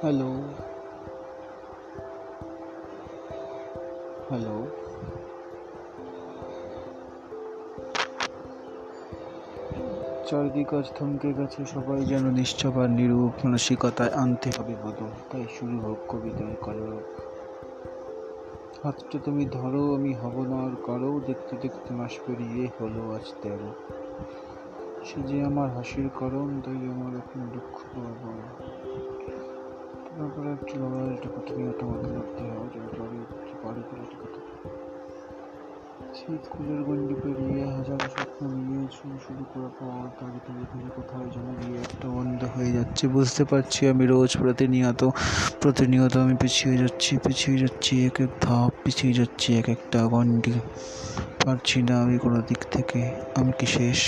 Hello hello চারিদিক আজ থমকে গেছে সবাই যেন নিশ্চব আর নিরূপ মানসিকতায় আনতে হবে বদল তাই শুরু হোক কবিতার কলরব। হাতটা তুমি ধরো, আমি হব না আর কারও, দেখতে দেখতে মাস পেরিয়ে হলো আজ তেরো। সে যে আমার হাসির কারণ তাই আমার এখন দুঃখ তারপরে একটু লড়াই একটা প্রতিনিয়ত মাথা রাখতে হয় লড়াই পারি। কথা শীত কুলের গন্ডি পেরিয়ে হাজার স্বপ্ন নিয়ে শুরু করার পর তাকে তাকে তাকে কোথায় যেন গিয়ে একটা বন্ধ হয়ে যাচ্ছে, বুঝতে পারছি আমি রোজ প্রতিনিয়ত প্রতিনিয়ত আমি পিছিয়ে যাচ্ছি পিছিয়ে যাচ্ছি, এক এক ধাপ পিছিয়ে যাচ্ছি, এক একটা গন্ডি। পারছি না আমি কোনো দিক থেকে, আমি কি শেষ?